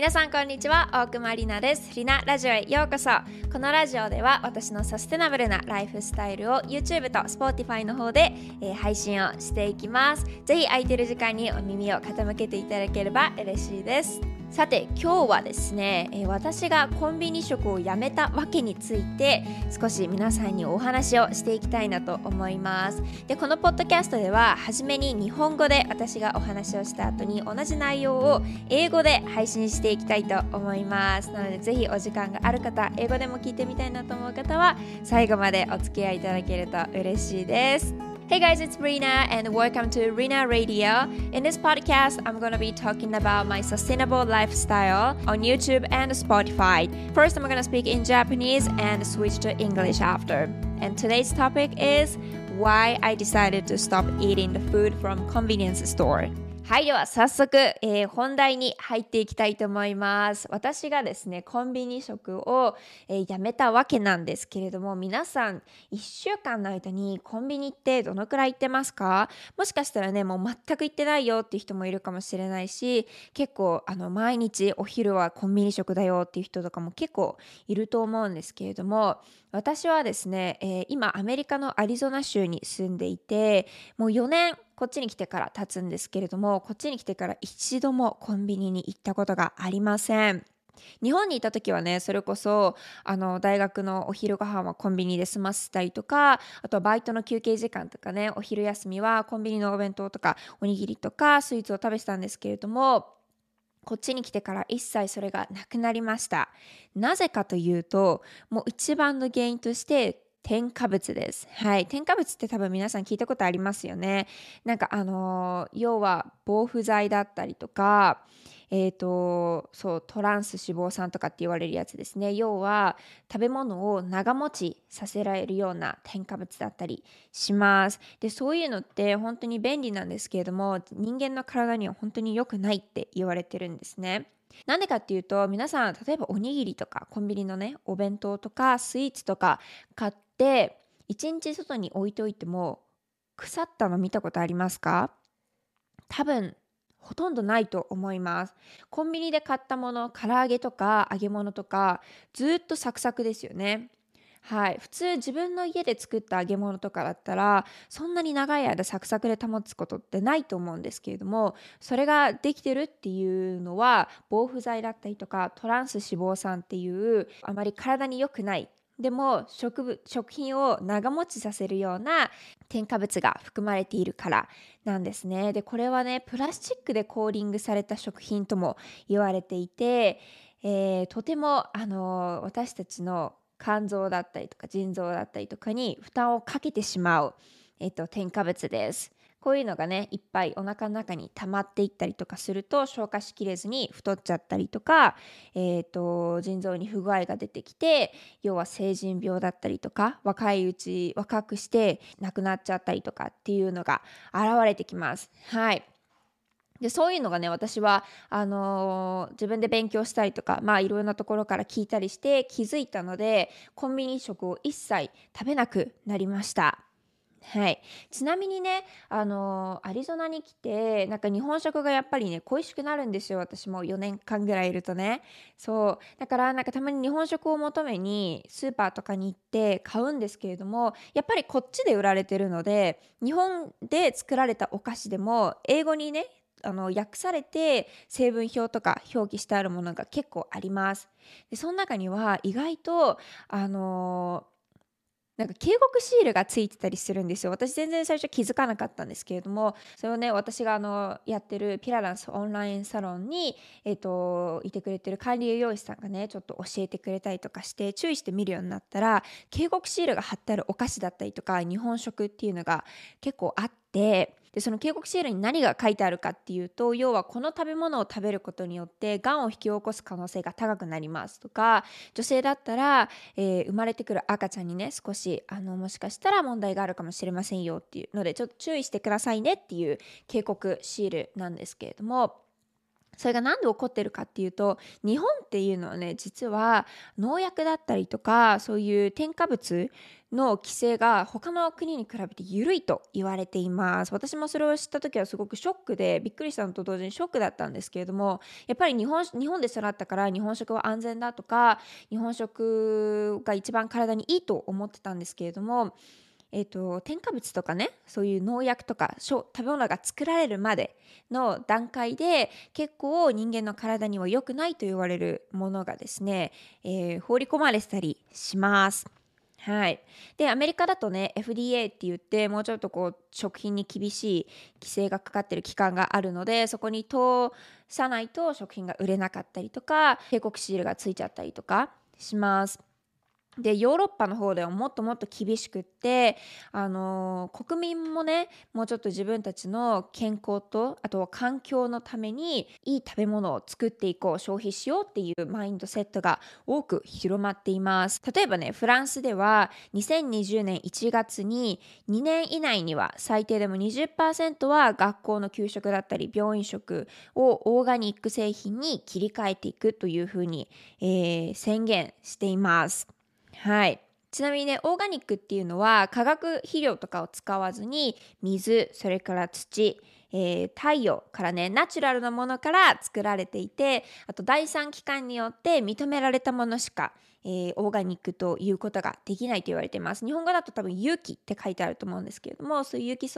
皆さんこんにちは大熊里奈です。リナラジオへようこそ。このラジオでは私のサステナブルなライフスタイルを YouTube と Spotify の方で、えー、配信をしていきます。ぜひ空いてる時間にお耳を傾けていただければ嬉しいです。さて今日はですね、え、私がコンビニ食をやめたわけについて少し皆さんにお話をしていきたいなと思います。でこのポッドキャストでは初めに日本語で私がお話をした後に同じ内容を英語で配信していきたいと思います。なのでぜひお時間がある方英語でも聞いてみたいなと思う方は最後までお付き合いいただけると嬉しいです。Hey guys, it's Rina and welcome to Rina Radio. In this podcast, I'm going to be talking about my sustainable lifestyle on YouTube and Spotify. First, I'm going to speak in Japanese and switch to English after. And today's topic is why I decided to stop eating the food from convenience store. はい、では早速、えー、本題に入っていきたいと思います。私がですね、コンビニ食を、えー、やめたわけなんですけれども、皆さん、1週間の間にコンビニってどのくらい行ってますか？もしかしたらね、もう全く行ってないよっていう人もいるかもしれないし、結構、あの、毎日お昼はコンビニ食だよっていう人とかも結構いると思うんですけれども、私はですね、えー、今アメリカのアリゾナ州に住んでいてもう4年こっちに来てから経つんですけれどもこっちに来てから一度もコンビニに行ったことがありません。日本にいた時はねそれこそあの大学のお昼ご飯はコンビニで済ませたりとかあとはバイトの休憩時間とかねお昼休みはコンビニのお弁当とかおにぎりとかスイーツを食べてたんですけれどもこっちに来てから一切それがなくなりましたなぜかというともう一番の原因として添加物です。はい。添加物って多分皆さん聞いたことありますよね。なんかあのー、要は防腐剤だったりとか、えーと、そうトランス脂肪酸とかって言われるやつですね。要は食べ物を長持ちさせられるような添加物だったりします。でそういうのって本当に便利なんですけれども人間の体には本当に良くないって言われてるんですね。なんでかっていうと皆さん例えばおにぎりとかコンビニのねお弁当とかスイーツとか買って1日外に置いておいても腐ったの見たことありますか？多分ほとんどないと思います。コンビニで買ったもの唐揚げとか揚げ物とかずっとサクサクですよね。はい、普通自分の家で作った揚げ物とかだったらそんなに長い間サクサクで保つことってないと思うんですけれどもそれができてるっていうのは防腐剤だったりとかトランス脂肪酸っていうあまり体に良くないでも食物食品を長持ちさせるような添加物が含まれているからなんですね。でこれはねプラスチックでコーリングされた食品とも言われていて、えー、とてもあの私たちの肝臓だったりとか腎臓だったりとかに負担をかけてしまう、えっと、添加物です。こういうのがねいっぱいお腹の中に溜まっていったりとかすると消化しきれずに太っちゃったりとか、えーと、腎臓に不具合が出てきて要は成人病だったりとか若いうち若くして亡くなっちゃったりとかっていうのが現れてきます。はいでそういうのがね私はあのー、自分で勉強したりとかまあいろんなところから聞いたりして気づいたのでコンビニ食を一切食べなくなりました。はい、ちなみにね、あのアリゾナに来てなんか日本食がやっぱりね恋しくなるんですよ私も。4年間ぐらいいるとね。そう。だからなんかたまに日本食を求めにスーパーとかに行って買うんですけれどもやっぱりこっちで売られてるので日本で作られたお菓子でも英語にねあの訳されて成分表とか表記してあるものが結構あります。でその中には意外とあのなんか警告シールがついてたりするんですよ。私全然最初気づかなかったんですけれども。それをね私があのやってるピラダンスオンラインサロンに、えーと、いてくれてる管理栄養士さんがねちょっと教えてくれたりとかして注意して見るようになったら警告シールが貼ってあるお菓子だったりとか日本食っていうのが結構あってでその警告シールに何が書いてあるかっていうと要はこの食べ物を食べることによってがんを引き起こす可能性が高くなりますとか女性だったら、えー、生まれてくる赤ちゃんにね少しあのもしかしたら問題があるかもしれませんよっていうのでちょっと注意してくださいねっていう警告シールなんですけれどもそれが何で起こってるかっていうと日本っていうのはね実は農薬だったりとかそういう添加物の規制が他の国に比べて緩いと言われています。私もそれを知った時はすごくショックでびっくりしたのと同時にショックだったんですけれどもやっぱり日本日本で育ったから日本食は安全だとか日本食が一番体にいいと思ってたんですけれどもえーと、添加物とかねそういう農薬とか食べ物が作られるまでの段階で結構人間の体には良くないと言われるものがですね、えー、放り込まれてたりします。はい、でアメリカだとね FDA って言ってもうちょっとこう食品に厳しい規制がかかってる期間があるのでそこに通さないと食品が売れなかったりとか警告シールがついちゃったりとかします。でヨーロッパの方ではもっともっと厳しくって、あのー、国民もねもうちょっと自分たちの健康とあとは環境のためにいい食べ物を作っていこう消費しようっていうマインドセットが多く広まっています例えばねフランスでは2020年1月に2年以内には最低でも20%は学校の給食だったり病院食をオーガニック製品に切り替えていくというふうに、えー、宣言しています。はい。ちなみにね、オーガニックっていうのは化学肥料とかを使わずに水、それから土、えー、太陽からね、ナチュラルなものから作られていて、あと第三機関によって認められたものしか、えー、オーガニックということができないと言われています。日本語だと多分有機って書いてあると思うんですけれども、そういう有機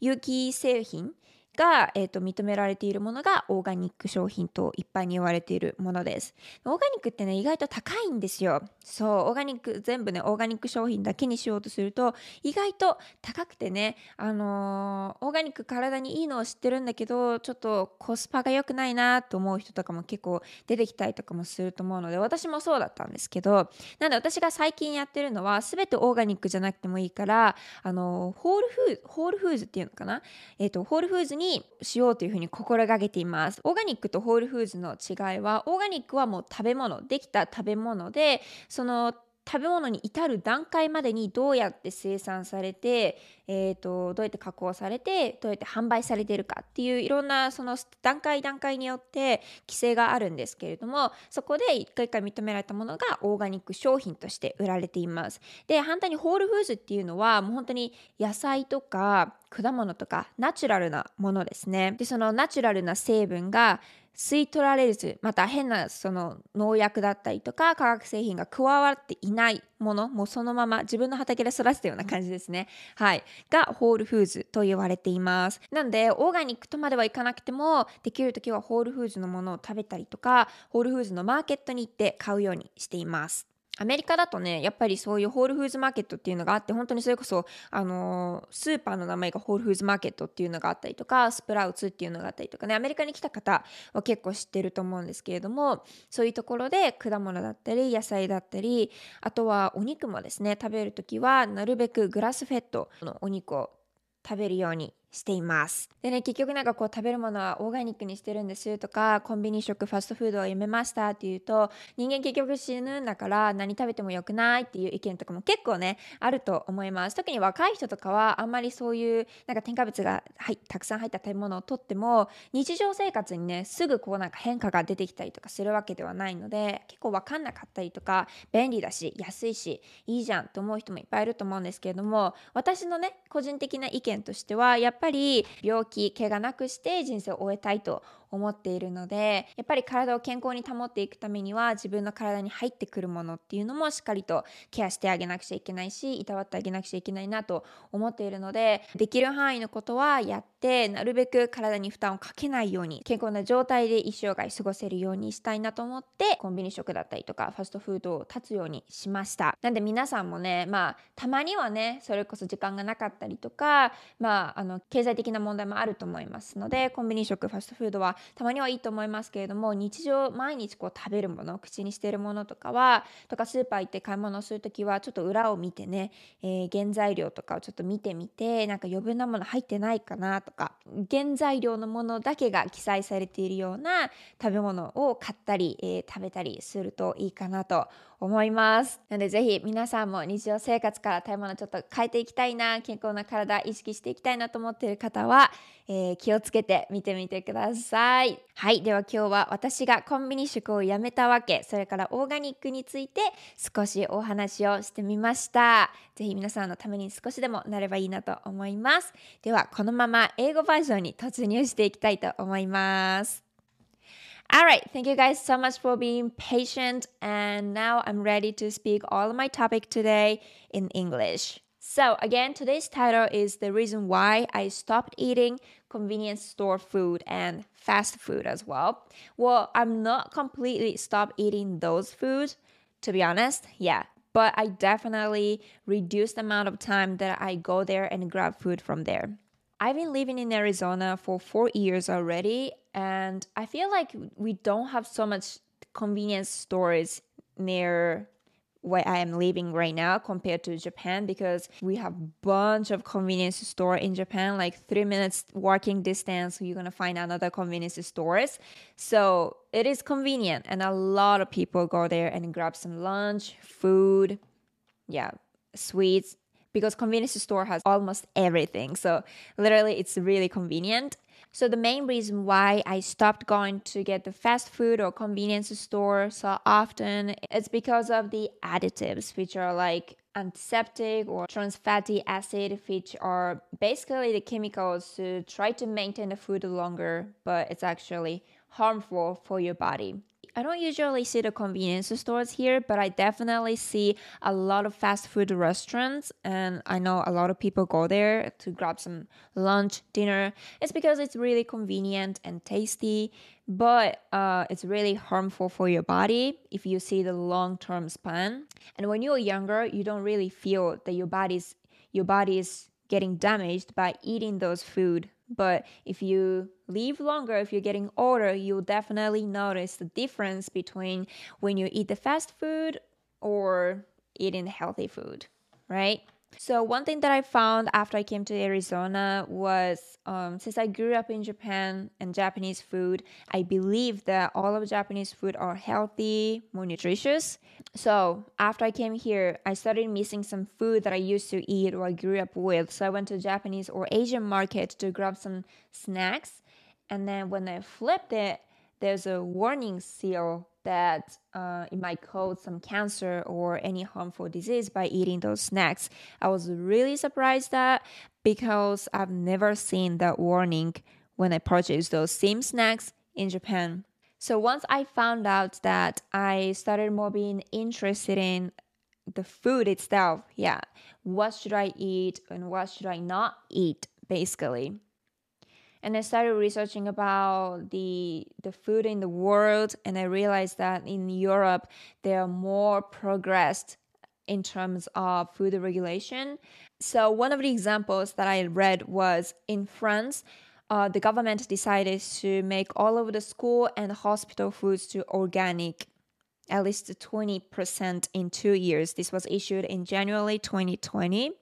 有機製品が、えーと、認められているものがオーガニック商品と一般に言われているものです。オーガニックってね、意外と高いんですよ。そう、オーガニック、全部ね、オーガニック商品だけにしようとすると、意外と高くてね、あのー、オーガニック体にいいのを知ってるんだけど、ちょっとコスパが良くないなと思う人とかも結構出てきたりとかもすると思うので、私もそうだったんですけど、なんで私が最近やってるのは、全てオーガニックじゃなくてもいいから、あのー、ホールフーズ、ホールフーズっていうのかな？えっ、ー、と、ホールフーズににしようというふうに心がけています。オーガニックとホールフーズの違いはオーガニックはもう食べ物できた食べ物でその食べ物に至る段階までにどうやって生産されて、えーと、どうやって加工されてどうやって販売されてるかっていういろんなその段階段階によって規制があるんですけれどもそこで一回一回認められたものがオーガニック商品として売られています。で反対にホールフーズっていうのはもう本当に野菜とか果物とかナチュラルなものですね。でそのナチュラルな成分が吸い取られずまた変なその農薬だったりとか化学製品が加わっていないものもうそのまま自分の畑で育てたような感じですね。はい。がホールフーズと言われています。なのでオーガニックとまではいかなくてもできる時はホールフーズのものを食べたりとかホールフーズのマーケットに行って買うようにしています。アメリカだとねやっぱりそういうホールフーズマーケットっていうのがあって本当にそれこそ、あのー、スーパーの名前がホールフーズマーケットっていうのがあったりとかスプラウツっていうのがあったりとかねアメリカに来た方は結構知ってると思うんですけれどもそういうところで果物だったり野菜だったりあとはお肉もですね食べる時はなるべくグラスフェットのお肉を食べるようにしています。でね、結局なんかこう食べるものはオーガニックにしてるんですとか、コンビニ食、ファストフードをやめましたっていうと、人間結局死ぬんだから何食べてもよくないっていう意見とかも結構ね、あると思います。特に若い人とかはあんまりそういうなんか添加物が、はい、たくさん入った食べ物をとっても、日常生活にね、すぐこうなんか変化が出てきたりとかするわけではないので、結構わかんなかったりとか、便利だし、安いし、いいじゃんと思う人もいっぱいいると思うんですけれども、私のね、個人的な意見としては、やっっぱり病気怪我なくして人生を終えたいと思っているのでやっぱり体を健康に保っていくためには自分の体に入ってくるものっていうのもしっかりとケアしてあげなくちゃいけないしいたわってあげなくちゃいけないなと思っているのでできる範囲のことはやってなるべく体に負担をかけないように健康な状態で一生涯過ごせるようにしたいなと思ってコンビニ食だったりとかファストフードを断つようにしました。なんで皆さんもねまあたまにはねそれこそ時間がなかったりとかまああの経済的な問題もあると思いますのでコンビニ食ファストフードはたまにはいいと思いますけれども日常毎日こう食べるもの口にしてるものとかはとかスーパー行って買い物をする時はちょっと裏を見てね、えー、原材料とかをちょっと見てみてなんか余分なもの入ってないかなとか原材料のものだけが記載されているような食べ物を買ったり、えー、食べたりするといいかなと思います。なのでぜひ皆さんも日常生活から食べ物ちょっと変えていきたいな健康な体意識していきたいなと思っている方は、えー、気をつけて見てみてください。さい。はい。では今日は私がコンビニ食をやめたわけ、それからオーガニックについて少しお話をしてみました。ぜひ皆さんのために少しでもなればいいなと思います。ではこのまま英語バージョンに突入していきたいと思います。Alright, thank you guys so much for being patient and now I'm ready to speak all my topic today in English. So, again, today's title is the reason why I stopped eating convenience store food and fast food as well. Well, I'm not completely stopped eating those foods, to be honest. Yeah, but I definitely reduced the amount of time that I go there and grab food from there. I've been living in Arizona for four years already, and I feel like we don't have so much convenience stores near where I am living right now compared to Japan because we have bunch of convenience store in Japan like 3 minutes walking distance you're going to find another convenience stores. So it is convenient and a lot of people go there and grab some lunch food yeah sweets because convenience store has almost everything. So literally it's really convenient. So the main reason why I stopped going to get the fast food or convenience store so often is because of the additives, which are like antiseptic or trans fatty acid, which are basically the chemicals to try to maintain the food longer, but it's actually harmful for your body. I don't usually see the convenience stores here, but I definitely see a lot of fast food restaurants, and I know a lot of people go there to grab some lunch, dinner. It's because it's really convenient and tasty, but uh, it's really harmful for your body if you see the long term span. And when you're younger, you don't really feel that your body's your body is getting damaged by eating those food but if you live longer, if you're getting older, you'll definitely notice the difference between when you eat the fast food or eating healthy food, right? So, one thing that I found after I came to Arizona was um, since I grew up in Japan and Japanese food, I believe that all of Japanese food are healthy, more nutritious. So, after I came here, I started missing some food that I used to eat or I grew up with. So, I went to Japanese or Asian market to grab some snacks. And then when I flipped it, there's a warning seal that uh, it might cause some cancer or any harmful disease by eating those snacks. I was really surprised that because I've never seen that warning when I purchased those same snacks in Japan. So once I found out that I started more being interested in the food itself, yeah, what should I eat and what should I not eat basically and I started researching about the the food in the world and I realized that in Europe they are more progressed in terms of food regulation. So one of the examples that I read was in France uh, the government decided to make all of the school and hospital foods to organic at least 20% in two years. This was issued in January 2020.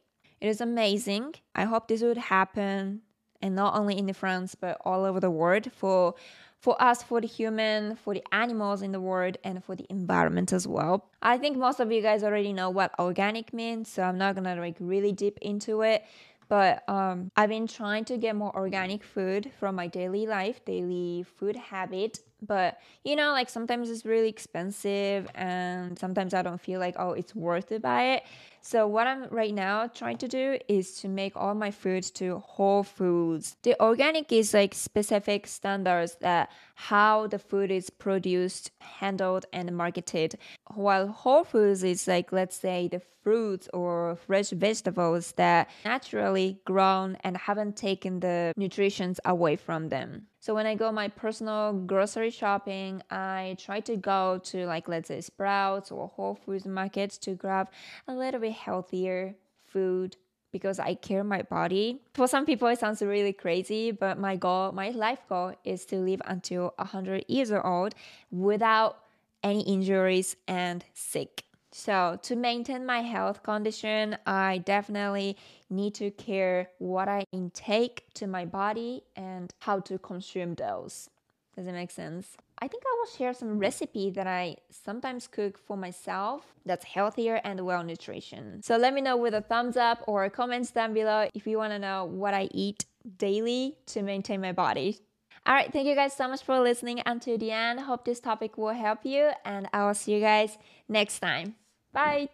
It is amazing. I hope this would happen and not only in France but all over the world for for us for the human for the animals in the world and for the environment as well. I think most of you guys already know what organic means so i'm not gonna like really deep into it. But um, i've been trying to get more organic food from my daily life daily food habit but you know like sometimes it's really expensive and sometimes i don't feel like oh it's worth to buy it. So what i'm right now trying to do is to make all my foods to whole foods. The organic is like specific standards that how the food is produced handled and marketed. While whole foods is like let's say the fruits or fresh vegetables that naturally grown and haven't taken the nutrients away from them so when I go my personal grocery shopping, I try to go to like let's say Sprouts or Whole Foods market to grab a little bit healthier food because I care my body. For some people it sounds really crazy, but my goal, my life goal is to live until 100 years old without any injuries and sick. So, to maintain my health condition, I definitely need to care what I intake to my body and how to consume those. Does it make sense? I think I will share some recipe that I sometimes cook for myself that's healthier and well nutrition. So let me know with a thumbs up or comments down below if you want to know what I eat daily to maintain my body. Alright, thank you guys so much for listening until the end. Hope this topic will help you, and I will see you guys next time. Bye!